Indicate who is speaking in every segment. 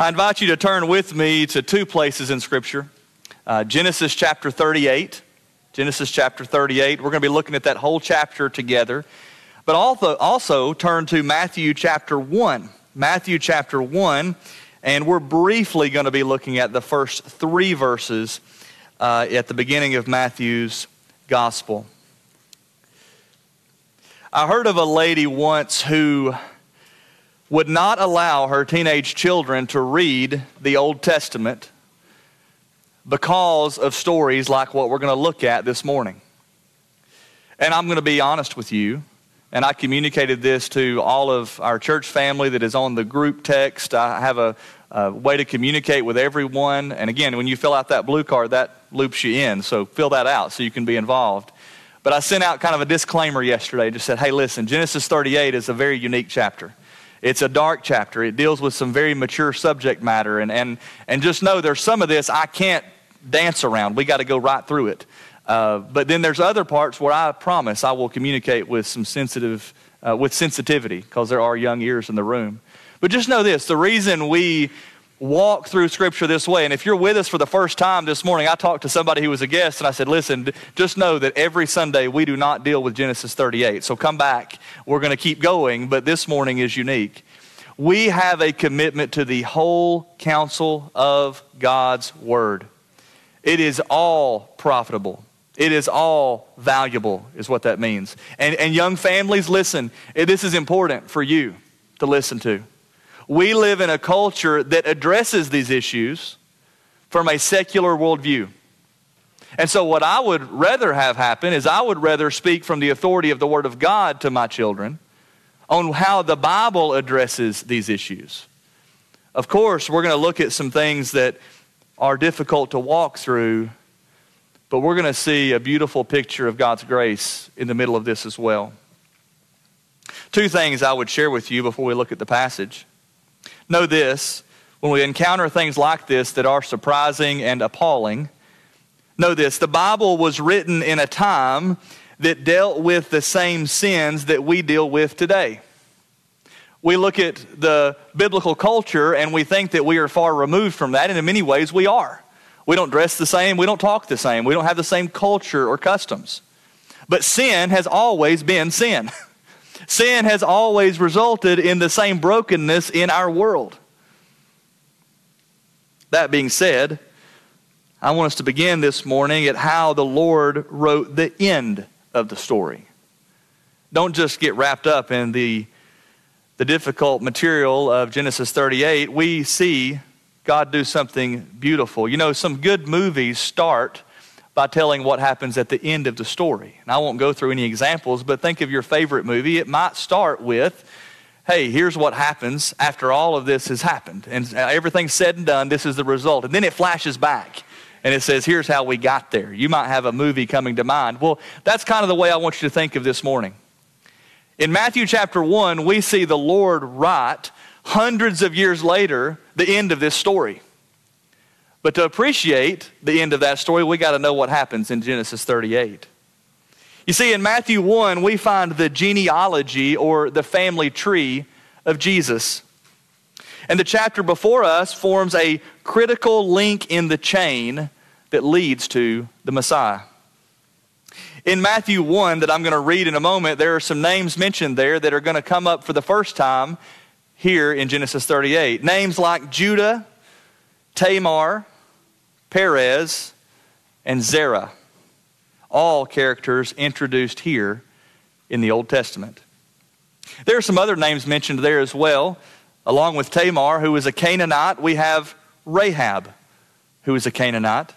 Speaker 1: I invite you to turn with me to two places in Scripture uh, Genesis chapter 38. Genesis chapter 38. We're going to be looking at that whole chapter together. But also, also turn to Matthew chapter 1. Matthew chapter 1, and we're briefly going to be looking at the first three verses uh, at the beginning of Matthew's gospel. I heard of a lady once who would not allow her teenage children to read the Old Testament because of stories like what we're going to look at this morning. And I'm going to be honest with you, and I communicated this to all of our church family that is on the group text. I have a, a way to communicate with everyone. And again, when you fill out that blue card, that loops you in. So fill that out so you can be involved. But I sent out kind of a disclaimer yesterday. Just said, hey, listen, Genesis 38 is a very unique chapter. It's a dark chapter. It deals with some very mature subject matter. And, and, and just know there's some of this I can't dance around. We got to go right through it. Uh, but then there's other parts where I promise I will communicate with some sensitive, uh, with sensitivity, because there are young ears in the room. But just know this: the reason we walk through Scripture this way, and if you're with us for the first time this morning, I talked to somebody who was a guest, and I said, "Listen, just know that every Sunday we do not deal with Genesis 38. So come back. We're going to keep going, but this morning is unique." We have a commitment to the whole counsel of God's Word. It is all profitable. It is all valuable, is what that means. And, and young families, listen, eh, this is important for you to listen to. We live in a culture that addresses these issues from a secular worldview. And so, what I would rather have happen is I would rather speak from the authority of the Word of God to my children on how the Bible addresses these issues. Of course, we're going to look at some things that are difficult to walk through but we're going to see a beautiful picture of God's grace in the middle of this as well. Two things I would share with you before we look at the passage. Know this when we encounter things like this that are surprising and appalling, know this the Bible was written in a time that dealt with the same sins that we deal with today. We look at the biblical culture and we think that we are far removed from that, and in many ways we are. We don't dress the same. We don't talk the same. We don't have the same culture or customs. But sin has always been sin. sin has always resulted in the same brokenness in our world. That being said, I want us to begin this morning at how the Lord wrote the end of the story. Don't just get wrapped up in the, the difficult material of Genesis 38. We see God do something beautiful. You know, some good movies start by telling what happens at the end of the story. And I won't go through any examples, but think of your favorite movie. It might start with, hey, here's what happens after all of this has happened. And uh, everything's said and done, this is the result. And then it flashes back and it says, here's how we got there. You might have a movie coming to mind. Well, that's kind of the way I want you to think of this morning. In Matthew chapter 1, we see the Lord write hundreds of years later the end of this story. But to appreciate the end of that story, we got to know what happens in Genesis 38. You see, in Matthew 1, we find the genealogy or the family tree of Jesus. And the chapter before us forms a critical link in the chain that leads to the Messiah. In Matthew 1, that I'm going to read in a moment, there are some names mentioned there that are going to come up for the first time here in Genesis 38. Names like Judah, Tamar, Perez, and Zerah. All characters introduced here in the Old Testament. There are some other names mentioned there as well. Along with Tamar, who was a Canaanite, we have Rahab, who was a Canaanite.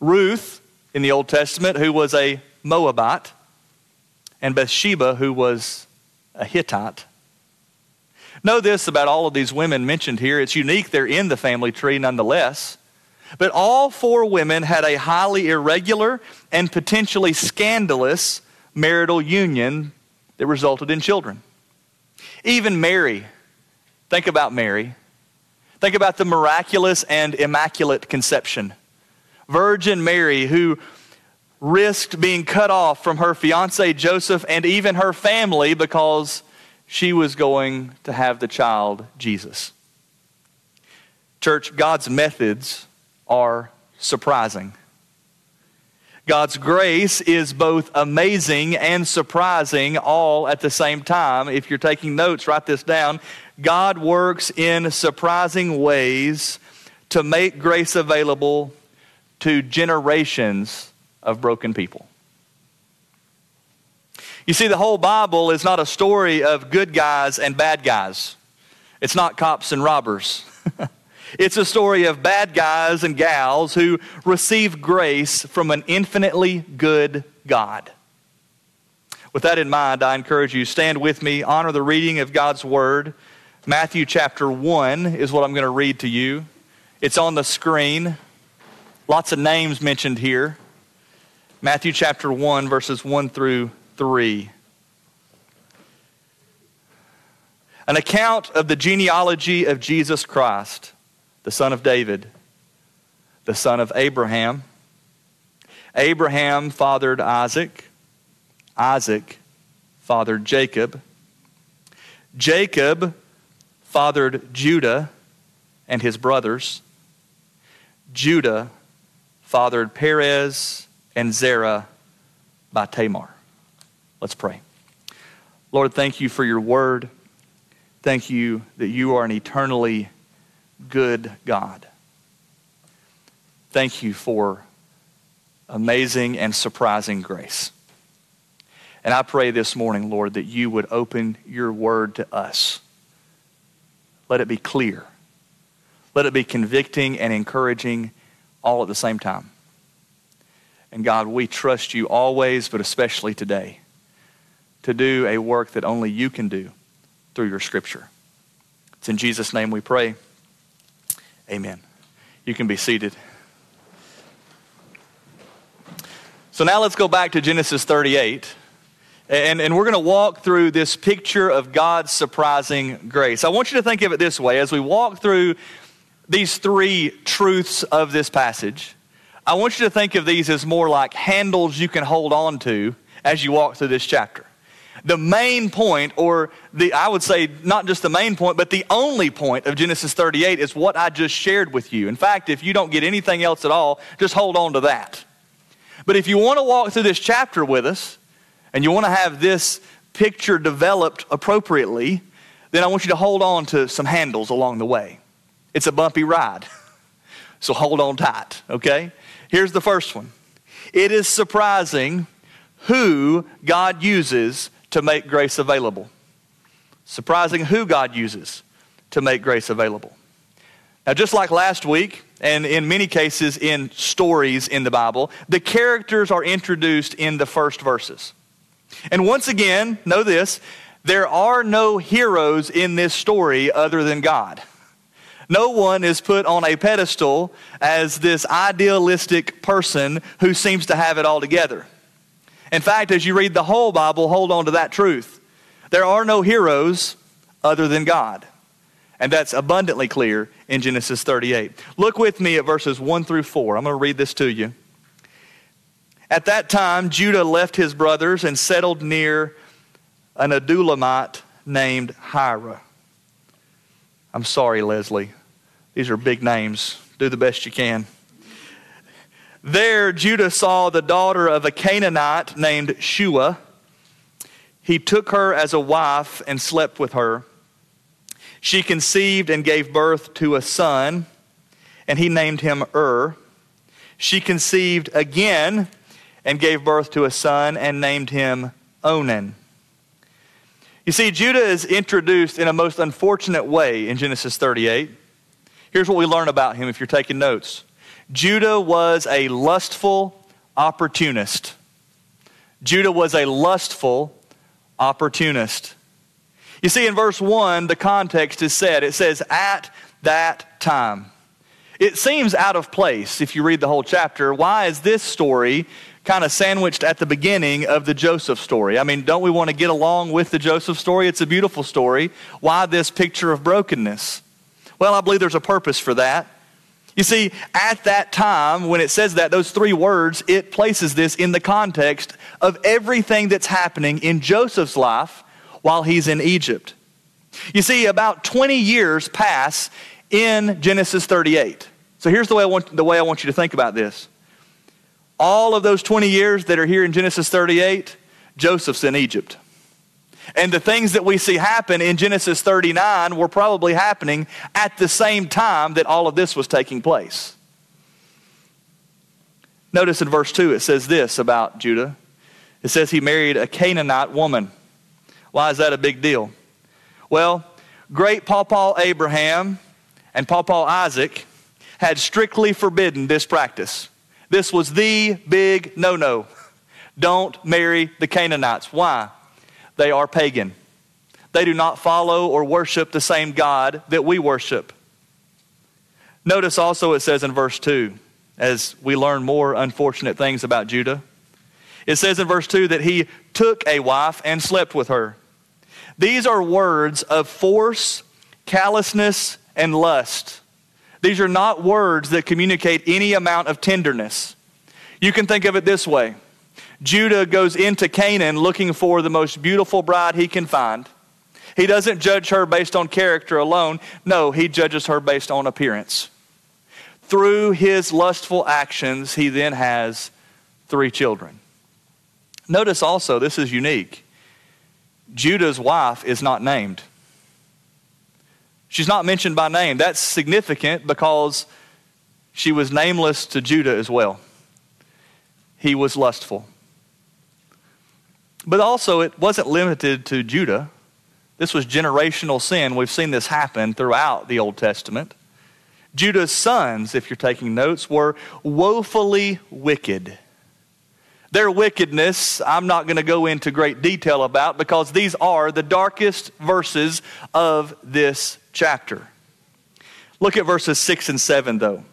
Speaker 1: Ruth in the Old Testament, who was a Moabite. And Bathsheba, who was a Hittite. Know this about all of these women mentioned here. It's unique they're in the family tree nonetheless. But all four women had a highly irregular and potentially scandalous marital union that resulted in children. Even Mary, think about Mary. Think about the miraculous and immaculate conception. Virgin Mary, who risked being cut off from her fiance Joseph and even her family because she was going to have the child Jesus. Church, God's methods are surprising. God's grace is both amazing and surprising all at the same time. If you're taking notes, write this down. God works in surprising ways to make grace available to generations of broken people. You see, the whole Bible is not a story of good guys and bad guys. It's not cops and robbers. It's a story of bad guys and gals who receive grace from an infinitely good God. With that in mind, I encourage you stand with me, honor the reading of God's word. Matthew chapter 1 is what I'm going to read to you. It's on the screen. Lots of names mentioned here. Matthew chapter 1 verses 1 through 3. An account of the genealogy of Jesus Christ the son of David, the son of Abraham. Abraham fathered Isaac. Isaac fathered Jacob. Jacob fathered Judah and his brothers. Judah fathered Perez and Zerah by Tamar. Let's pray. Lord, thank you for your word. Thank you that you are an eternally good God. Thank you for amazing and surprising grace. And I pray this morning, Lord, that you would open your word to us. Let it be clear. Let it be convicting and encouraging all at the same time. And God, we trust you always, but especially today, to do a work that only you can do through your scripture. It's in Jesus' name we pray. Amen. You can be seated. So now let's go back to Genesis 38. And, and we're going to walk through this picture of God's surprising grace. I want you to think of it this way as we walk through these three truths of this passage, I want you to think of these as more like handles you can hold on to as you walk through this chapter the main point, or the, I would say not just the main point, but the only point of Genesis 38 is what I just shared with you. In fact, if you don't get anything else at all, just hold on to that. But if you want to walk through this chapter with us, and you want to have this picture developed appropriately, then I want you to hold on to some handles along the way. It's a bumpy ride. So hold on tight, okay? Here's the first one. It is surprising who God uses to make grace available. Surprising who God uses to make grace available. Now, just like last week, and in many cases in stories in the Bible, the characters are introduced in the first verses. And once again, know this there are no heroes in this story other than God. No one is put on a pedestal as this idealistic person who seems to have it all together. In fact, as you read the whole Bible, hold on to that truth. There are no heroes other than God. And that's abundantly clear in Genesis 38. Look with me at verses 1 through 4. I'm going to read this to you. At that time, Judah left his brothers and settled near an Adullamite named Hira. I'm sorry, Leslie. These are big names. Do the best you can. There, Judah saw the daughter of a Canaanite named Shua. He took her as a wife and slept with her. She conceived and gave birth to a son, and he named him Ur. She conceived again and gave birth to a son and named him Onan. You see, Judah is introduced in a most unfortunate way in Genesis 38. Here's what we learn about him if you're taking notes. Judah was a lustful opportunist. Judah was a lustful opportunist. You see, in verse 1, the context is said it says, at that time. It seems out of place if you read the whole chapter. Why is this story kind of sandwiched at the beginning of the Joseph story? I mean, don't we want to get along with the Joseph story? It's a beautiful story. Why this picture of brokenness? Well, I believe there's a purpose for that. You see, at that time, when it says that, those three words, it places this in the context of everything that's happening in Joseph's life while he's in Egypt. You see, about 20 years pass in Genesis 38. So here's the way I want, the way I want you to think about this. All of those 20 years that are here in Genesis 38, Joseph's in Egypt. And the things that we see happen in Genesis 39 were probably happening at the same time that all of this was taking place. Notice in verse 2 it says this about Judah. It says he married a Canaanite woman. Why is that a big deal? Well, great Pawpaw Abraham and Pawpaw Isaac had strictly forbidden this practice. This was the big no no. Don't marry the Canaanites. Why? They are pagan. They do not follow or worship the same God that we worship. Notice also it says in verse 2, as we learn more unfortunate things about Judah, it says in verse 2 that he took a wife and slept with her. These are words of force, callousness, and lust. These are not words that communicate any amount of tenderness. You can think of it this way Judah goes into Canaan looking for the most beautiful bride he can find. He doesn't judge her based on character alone. No, he judges her based on appearance. Through his lustful actions, he then has three children. Notice also, this is unique. Judah's wife is not named. She's not mentioned by name. That's significant because she was nameless to Judah as well. He was lustful. But also, it wasn't limited to Judah. This was generational sin. We've seen this happen throughout the Old Testament. Judah's sons, if you're taking notes, were woefully wicked. Their wickedness, I'm not going to go into great detail about because these are the darkest verses of this chapter. Look at verses 6 and 7, though.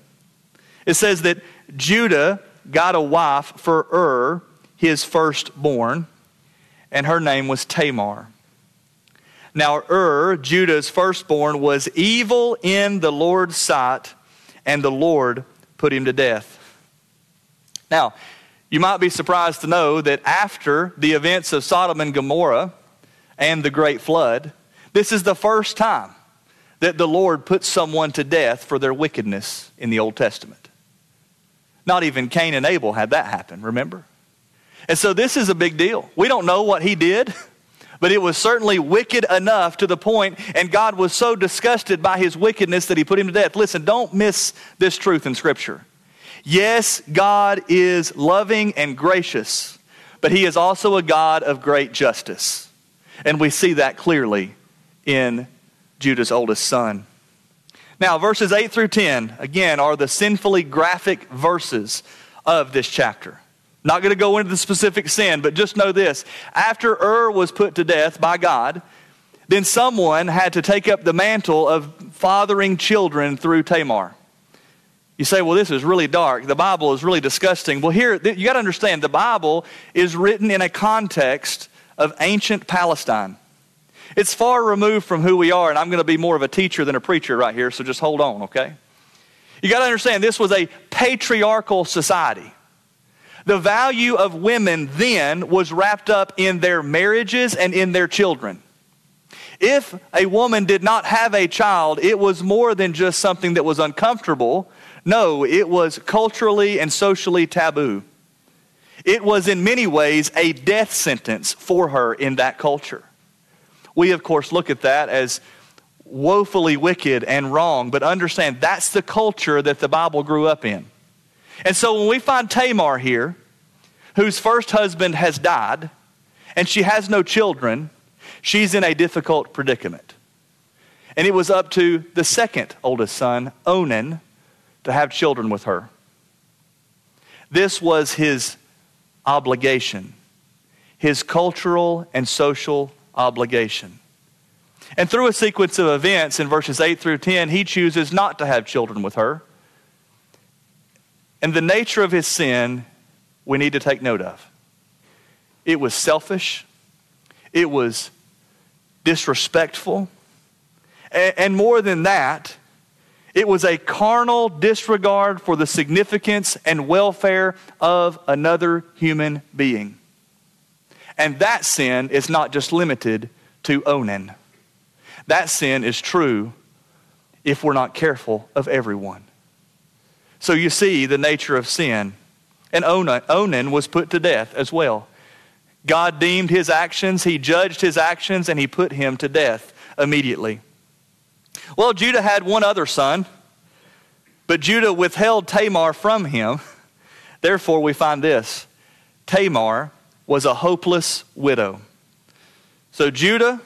Speaker 1: It says that Judah got a wife for Ur, his firstborn, and her name was Tamar. Now, Ur, Judah's firstborn, was evil in the Lord's sight, and the Lord put him to death. Now, you might be surprised to know that after the events of Sodom and Gomorrah and the great flood, this is the first time that the Lord put someone to death for their wickedness in the Old Testament. Not even Cain and Abel had that happen, remember? And so this is a big deal. We don't know what he did, but it was certainly wicked enough to the point, and God was so disgusted by his wickedness that he put him to death. Listen, don't miss this truth in Scripture. Yes, God is loving and gracious, but he is also a God of great justice. And we see that clearly in Judah's oldest son. Now, verses 8 through 10, again, are the sinfully graphic verses of this chapter. Not going to go into the specific sin, but just know this. After Ur was put to death by God, then someone had to take up the mantle of fathering children through Tamar. You say, well, this is really dark. The Bible is really disgusting. Well, here, you got to understand the Bible is written in a context of ancient Palestine. It's far removed from who we are, and I'm going to be more of a teacher than a preacher right here, so just hold on, okay? You got to understand this was a patriarchal society. The value of women then was wrapped up in their marriages and in their children. If a woman did not have a child, it was more than just something that was uncomfortable. No, it was culturally and socially taboo. It was in many ways a death sentence for her in that culture. We, of course, look at that as woefully wicked and wrong, but understand that's the culture that the Bible grew up in. And so when we find Tamar here, whose first husband has died, and she has no children, she's in a difficult predicament. And it was up to the second oldest son, Onan, to have children with her. This was his obligation, his cultural and social obligation. And through a sequence of events in verses 8 through 10, he chooses not to have children with her. And the nature of his sin, we need to take note of. It was selfish, it was disrespectful, and, more than that, it was a carnal disregard for the significance and welfare of another human being. And that sin is not just limited to Onan. That sin is true if we're not careful of everyone. So you see the nature of sin. And Onan was put to death as well. God deemed his actions, he judged his actions, and he put him to death immediately. Well, Judah had one other son, but Judah withheld Tamar from him. Therefore, we find this Tamar was a hopeless widow. So Judah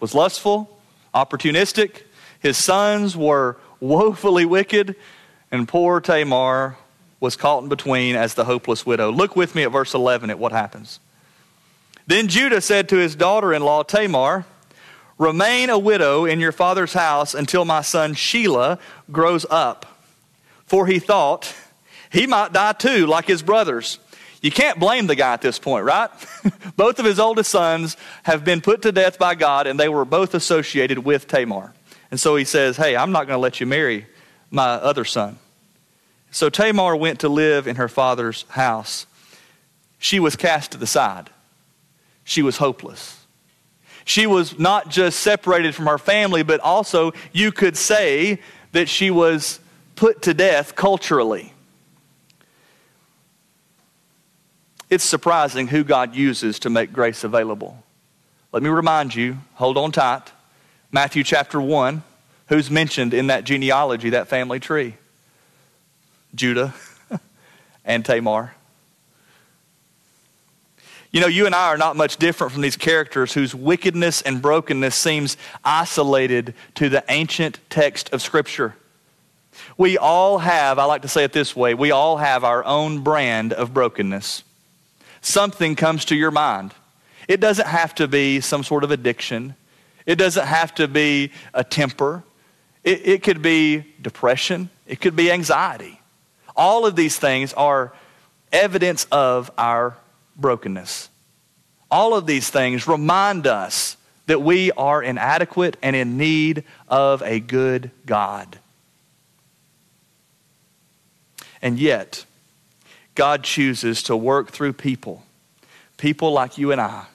Speaker 1: was lustful, opportunistic. His sons were woefully wicked, and poor Tamar was caught in between as the hopeless widow. Look with me at verse 11 at what happens. Then Judah said to his daughter in law Tamar, Remain a widow in your father's house until my son Shelah grows up. For he thought he might die too, like his brothers. You can't blame the guy at this point, right? both of his oldest sons have been put to death by God, and they were both associated with Tamar. And so he says, Hey, I'm not going to let you marry my other son. So Tamar went to live in her father's house. She was cast to the side, she was hopeless. She was not just separated from her family, but also you could say that she was put to death culturally. It's surprising who God uses to make grace available. Let me remind you, hold on tight. Matthew chapter 1, who's mentioned in that genealogy, that family tree? Judah and Tamar. You know, you and I are not much different from these characters whose wickedness and brokenness seems isolated to the ancient text of Scripture. We all have, I like to say it this way, we all have our own brand of brokenness. Something comes to your mind. It doesn't have to be some sort of addiction, it doesn't have to be a temper, it, it could be depression, it could be anxiety. All of these things are evidence of our brokenness. All of these things remind us that we are inadequate and in need of a good God. And yet, God chooses to work through people, people like you and I,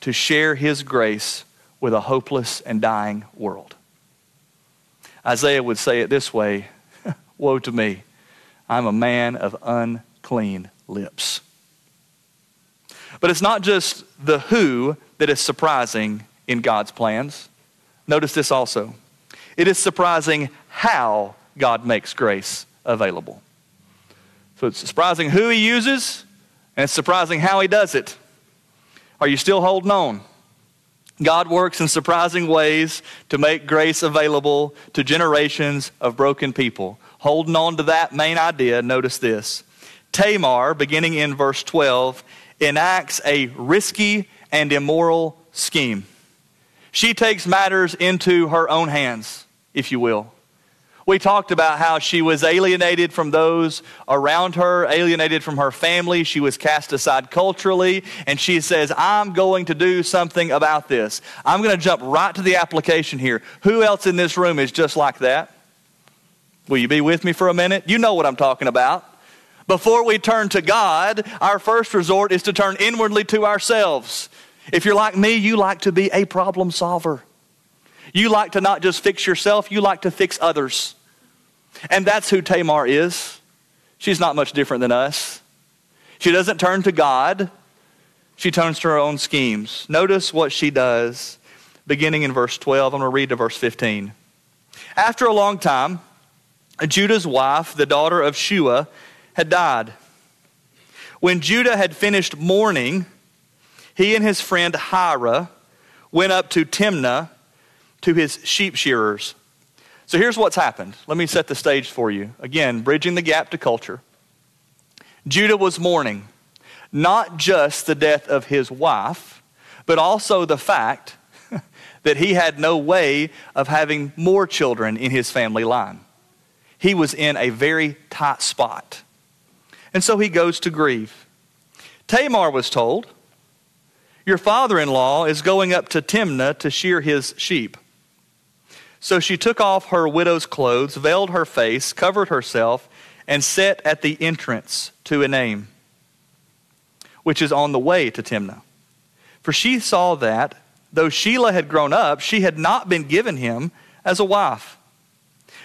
Speaker 1: to share His grace with a hopeless and dying world. Isaiah would say it this way Woe to me, I'm a man of unclean lips. But it's not just the who that is surprising in God's plans. Notice this also. It is surprising how God makes grace available. So it's surprising who he uses, and it's surprising how he does it. Are you still holding on? God works in surprising ways to make grace available to generations of broken people. Holding on to that main idea, notice this. Tamar, beginning in verse 12, enacts a risky and immoral scheme. She takes matters into her own hands, if you will. We talked about how she was alienated from those around her, alienated from her family. She was cast aside culturally. And she says, I'm going to do something about this. I'm going to jump right to the application here. Who else in this room is just like that? Will you be with me for a minute? You know what I'm talking about. Before we turn to God, our first resort is to turn inwardly to ourselves. If you're like me, you like to be a problem solver. You like to not just fix yourself, you like to fix others. And that's who Tamar is. She's not much different than us. She doesn't turn to God, she turns to her own schemes. Notice what she does beginning in verse 12. I'm going to read to verse 15. After a long time, Judah's wife, the daughter of Shua, had died. When Judah had finished mourning, he and his friend Hira went up to Timnah to his sheep shearers. So here's what's happened. Let me set the stage for you. Again, bridging the gap to culture. Judah was mourning not just the death of his wife, but also the fact that he had no way of having more children in his family line. He was in a very tight spot. And so he goes to grieve. Tamar was told, Your father in law is going up to Timnah to shear his sheep. So she took off her widow's clothes, veiled her face, covered herself, and sat at the entrance to Enaim, which is on the way to Timnah. For she saw that, though Shelah had grown up, she had not been given him as a wife.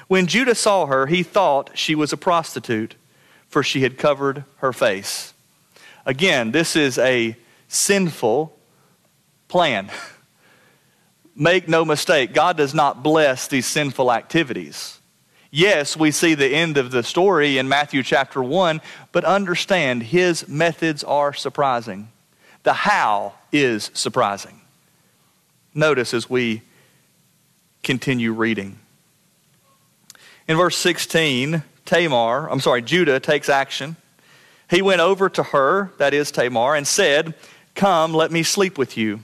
Speaker 1: When Judah saw her, he thought she was a prostitute, for she had covered her face. Again, this is a sinful plan. Make no mistake, God does not bless these sinful activities. Yes, we see the end of the story in Matthew chapter 1, but understand his methods are surprising. The how is surprising. Notice as we continue reading. In verse 16, Tamar, I'm sorry, Judah takes action. He went over to her, that is Tamar, and said, Come, let me sleep with you.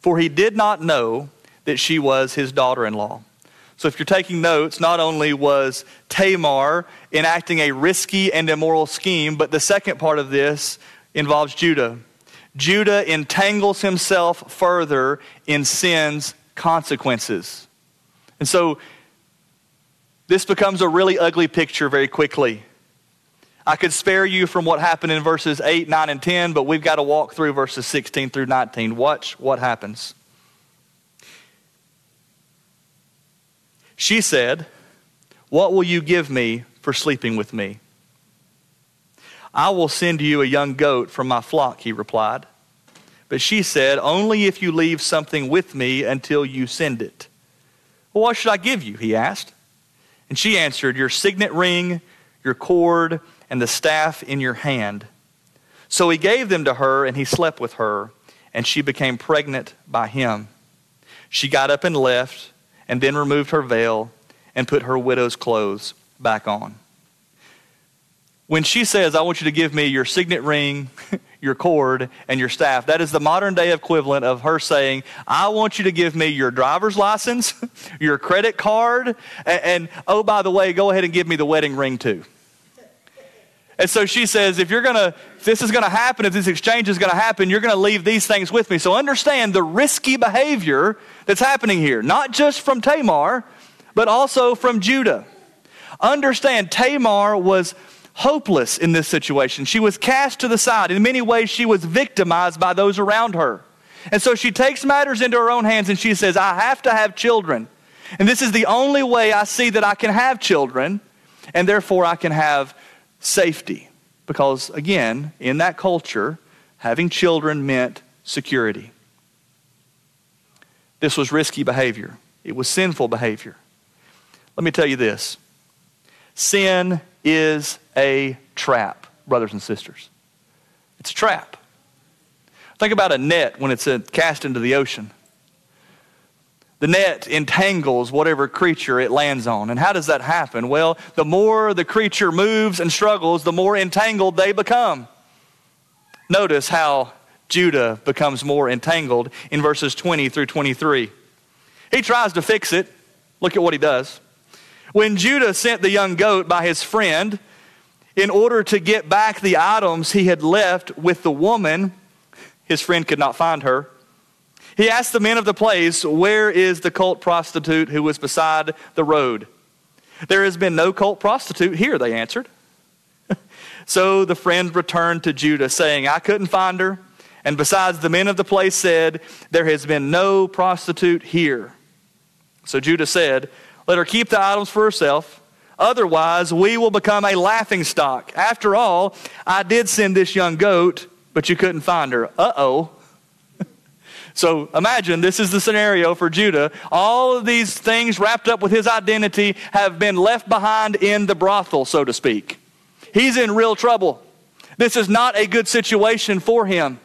Speaker 1: For he did not know that she was his daughter in law. So if you're taking notes, not only was Tamar enacting a risky and immoral scheme, but the second part of this involves Judah. Judah entangles himself further in sin's consequences. And so this becomes a really ugly picture very quickly. I could spare you from what happened in verses 8, 9, and 10, but we've got to walk through verses 16 through 19. Watch what happens. She said, What will you give me for sleeping with me? I will send you a young goat from my flock, he replied. But she said, Only if you leave something with me until you send it. Well, what should I give you? he asked. And she answered, Your signet ring, your cord, and the staff in your hand. So he gave them to her, and he slept with her, and she became pregnant by him. She got up and left, and then removed her veil and put her widow's clothes back on. When she says, I want you to give me your signet ring, your cord, and your staff, that is the modern day equivalent of her saying, I want you to give me your driver's license, your credit card, and, and oh, by the way, go ahead and give me the wedding ring too. And so she says, if you're going to, this is going to happen, if this exchange is going to happen, you're going to leave these things with me. So understand the risky behavior that's happening here, not just from Tamar, but also from Judah. Understand, Tamar was hopeless in this situation. She was cast to the side. In many ways, she was victimized by those around her. And so she takes matters into her own hands and she says, I have to have children. And this is the only way I see that I can have children, and therefore I can have safety. Because, again, in that culture, having children meant security. This was risky behavior, it was sinful behavior. Let me tell you this sin is a trap, brothers and sisters. It's a trap. Think about a net when it's uh, cast into the ocean. The net entangles whatever creature it lands on. And how does that happen? Well, the more the creature moves and struggles, the more entangled they become. Notice how Judah becomes more entangled in verses 20 through 23. He tries to fix it. Look at what he does. When Judah sent the young goat by his friend in order to get back the items he had left with the woman, his friend could not find her. He asked the men of the place, Where is the cult prostitute who was beside the road? There has been no cult prostitute here, they answered. so the friend returned to Judah, saying, I couldn't find her. And besides, the men of the place said, There has been no prostitute here. So Judah said, Let her keep the items for herself. Otherwise, we will become a laughing stock. After all, I did send this young goat, but you couldn't find her. Uh oh. So imagine this is the scenario for Judah. All of these things wrapped up with his identity have been left behind in the brothel, so to speak. He's in real trouble. This is not a good situation for him.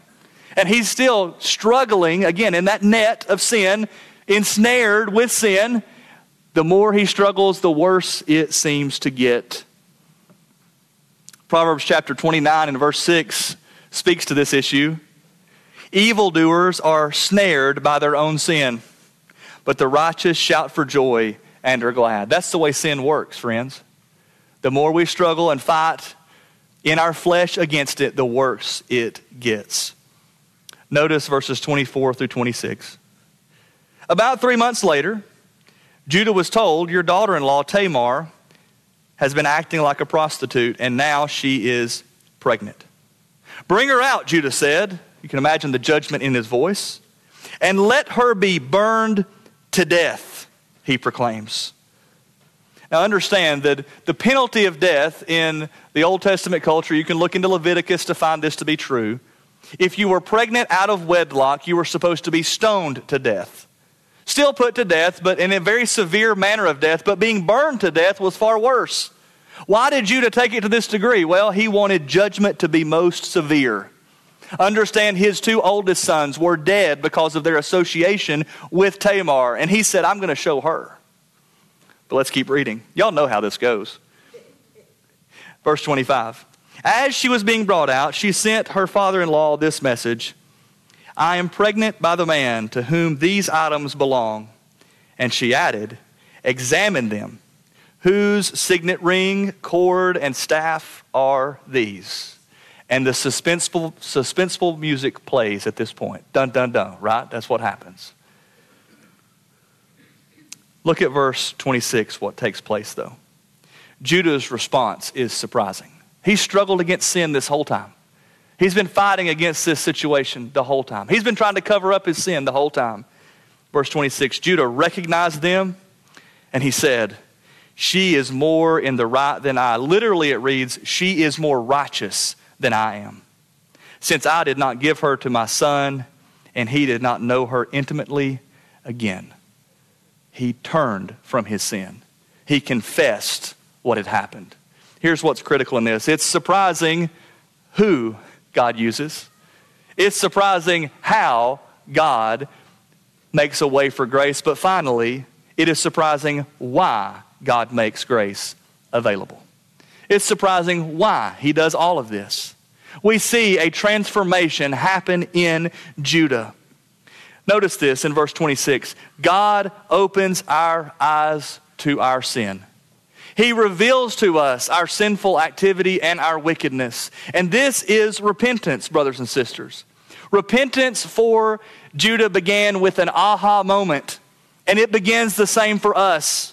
Speaker 1: And he's still struggling, again, in that net of sin, ensnared with sin. The more he struggles, the worse it seems to get. Proverbs chapter 29 and verse 6 speaks to this issue. Evildoers are snared by their own sin, but the righteous shout for joy and are glad. That's the way sin works, friends. The more we struggle and fight in our flesh against it, the worse it gets. Notice verses 24 through 26. About three months later, Judah was told, Your daughter in law, Tamar, has been acting like a prostitute, and now she is pregnant. Bring her out, Judah said. You can imagine the judgment in his voice. And let her be burned to death, he proclaims. Now, understand that the penalty of death in the Old Testament culture, you can look into Leviticus to find this to be true. If you were pregnant out of wedlock, you were supposed to be stoned to death. Still put to death, but in a very severe manner of death, but being burned to death was far worse. Why did Judah take it to this degree? Well, he wanted judgment to be most severe. Understand his two oldest sons were dead because of their association with Tamar, and he said, I'm going to show her. But let's keep reading. Y'all know how this goes. Verse 25. As she was being brought out, she sent her father in law this message I am pregnant by the man to whom these items belong. And she added, Examine them. Whose signet ring, cord, and staff are these? And the suspenseful, suspenseful music plays at this point. Dun, dun, dun, right? That's what happens. Look at verse 26, what takes place though. Judah's response is surprising. He struggled against sin this whole time. He's been fighting against this situation the whole time. He's been trying to cover up his sin the whole time. Verse 26 Judah recognized them and he said, She is more in the right than I. Literally, it reads, She is more righteous than I am. Since I did not give her to my son and he did not know her intimately again, he turned from his sin. He confessed what had happened. Here's what's critical in this it's surprising who God uses. It's surprising how God makes a way for grace, but finally, it is surprising why God makes grace available. It's surprising why He does all of this. We see a transformation happen in Judah. Notice this in verse 26 God opens our eyes to our sin. He reveals to us our sinful activity and our wickedness. And this is repentance, brothers and sisters. Repentance for Judah began with an aha moment, and it begins the same for us.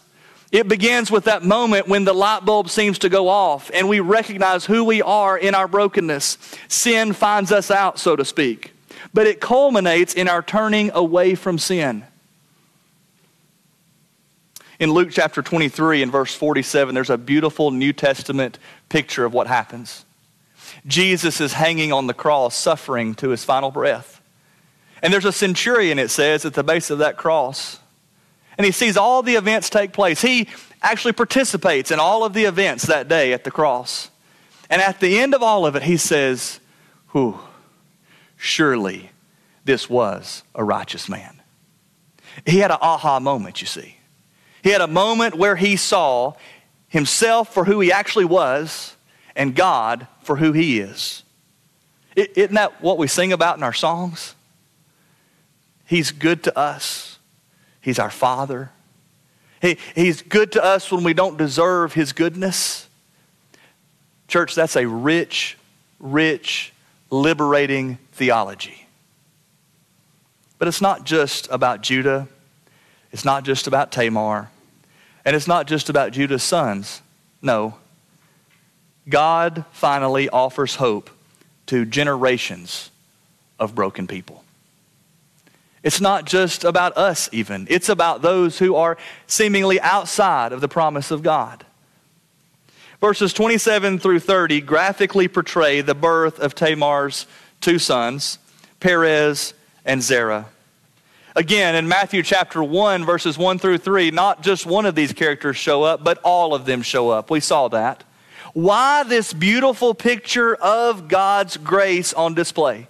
Speaker 1: It begins with that moment when the light bulb seems to go off and we recognize who we are in our brokenness. Sin finds us out, so to speak. But it culminates in our turning away from sin. In Luke chapter 23 and verse 47, there's a beautiful New Testament picture of what happens. Jesus is hanging on the cross, suffering to his final breath. And there's a centurion, it says, at the base of that cross. And he sees all the events take place. He actually participates in all of the events that day at the cross. And at the end of all of it, he says, Whew, surely this was a righteous man. He had an aha moment, you see. He had a moment where he saw himself for who he actually was and God for who he is. Isn't that what we sing about in our songs? He's good to us. He's our Father. He, he's good to us when we don't deserve His goodness. Church, that's a rich, rich, liberating theology. But it's not just about Judah it's not just about Tamar, and it's not just about Judah's sons. No. God finally offers hope to generations of broken people. It's not just about us, even. It's about those who are seemingly outside of the promise of God. Verses 27 through 30 graphically portray the birth of Tamar's two sons, Perez and Zerah. Again, in Matthew chapter 1, verses 1 through 3, not just one of these characters show up, but all of them show up. We saw that. Why this beautiful picture of God's grace on display?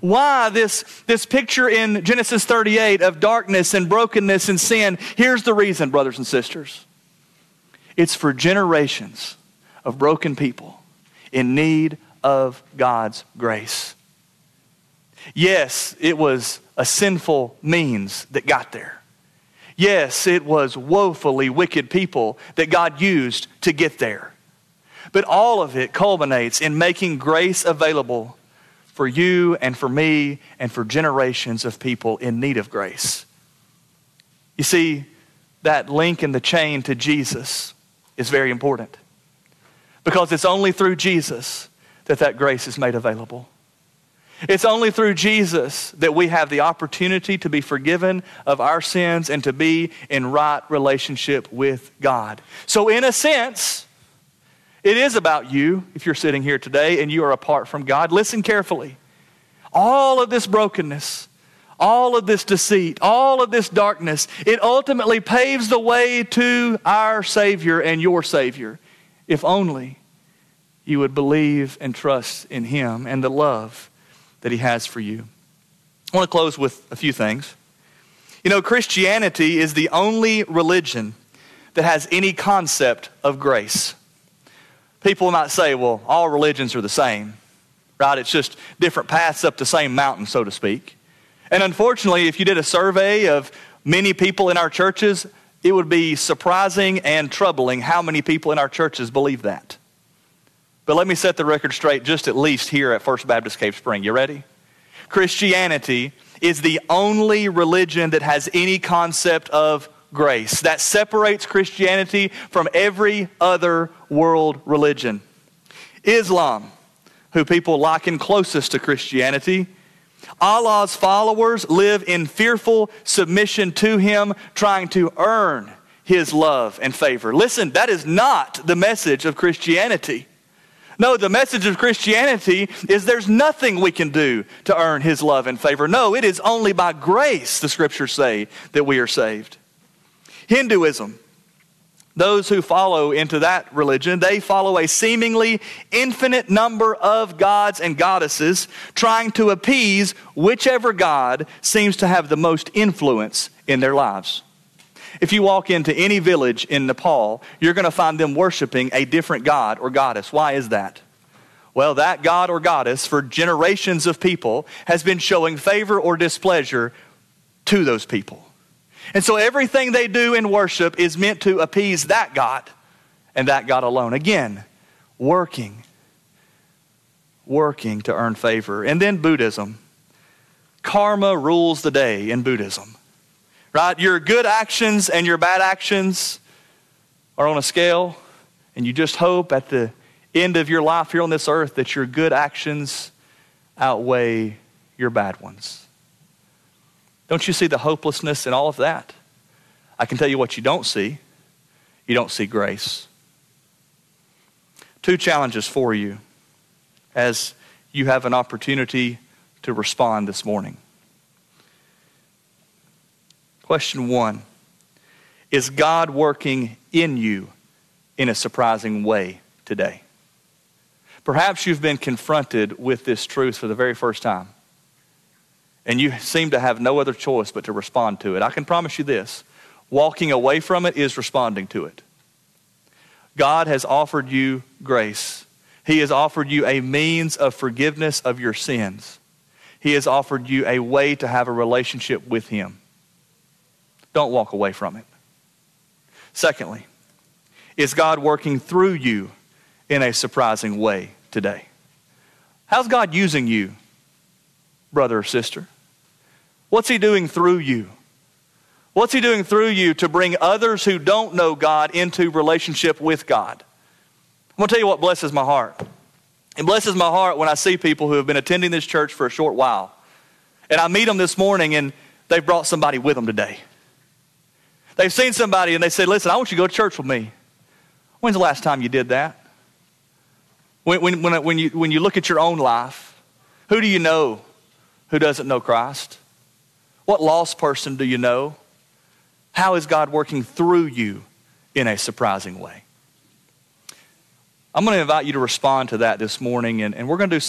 Speaker 1: Why this, this picture in Genesis 38 of darkness and brokenness and sin? Here's the reason, brothers and sisters it's for generations of broken people in need of God's grace. Yes, it was a sinful means that got there. Yes, it was woefully wicked people that God used to get there. But all of it culminates in making grace available for you and for me and for generations of people in need of grace. You see, that link in the chain to Jesus is very important because it's only through Jesus that that grace is made available. It's only through Jesus that we have the opportunity to be forgiven of our sins and to be in right relationship with God. So, in a sense, it is about you if you're sitting here today and you are apart from God. Listen carefully. All of this brokenness, all of this deceit, all of this darkness, it ultimately paves the way to our Savior and your Savior, if only you would believe and trust in Him and the love that He has for you. I want to close with a few things. You know, Christianity is the only religion that has any concept of grace. People might say, well, all religions are the same, right? It's just different paths up the same mountain, so to speak. And unfortunately, if you did a survey of many people in our churches, it would be surprising and troubling how many people in our churches believe that. But let me set the record straight, just at least here at First Baptist Cave Spring. You ready? Christianity is the only religion that has any concept of grace. That separates Christianity from every other world religion. Islam, who people liken closest to Christianity, Allah's followers live in fearful submission to Him, trying to earn His love and favor. Listen, that is not the message of Christianity. No, the message of Christianity is there's nothing we can do to earn His love and favor. No, it is only by grace, the scriptures say, that we are saved. Hinduism, those who follow into that religion, they follow a seemingly infinite number of gods and goddesses, trying to appease whichever God seems to have the most influence in their lives. If you walk into any village in Nepal, you're going to find them worshiping a different god or goddess. Why is that? Well, that god or goddess for generations of people has been showing favor or displeasure to those people. And so everything they do in worship is meant to appease that God and that God alone. Again, working, working to earn favor. And then Buddhism. Karma rules the day in Buddhism right? Your good actions and your bad actions are on a scale, and you just hope at the end of your life here on this earth that your good actions outweigh your bad ones. Don't you see the hopelessness in all of that? I can tell you what you don't see. You don't see grace. Two challenges for you as you have an opportunity to respond this morning. Question one Is God working in you in a surprising way today? Perhaps you've been confronted with this truth for the very first time, and you seem to have no other choice but to respond to it. I can promise you this walking away from it is responding to it. God has offered you grace. He has offered you a means of forgiveness of your sins. He has offered you a way to have a relationship with Him. Don't walk away from it. Secondly, is God working through you in a surprising way today? How's God using you, brother or sister? What's He doing through you? What's He doing through you to bring others who don't know God into relationship with God? I'm going to tell you what blesses my heart. It blesses my heart when I see people who have been attending this church for a short while. And I meet them this morning and they've brought somebody with them today. They've seen somebody and they said, Listen, I want you to go to church with me. When's the last time you did that? When, when, when, when, you, when you look at your own life, who do you know who doesn't know Christ? What lost person do you know? How is God working through you in a surprising way? I'm going to invite you to respond to that this morning, and, and we're going to do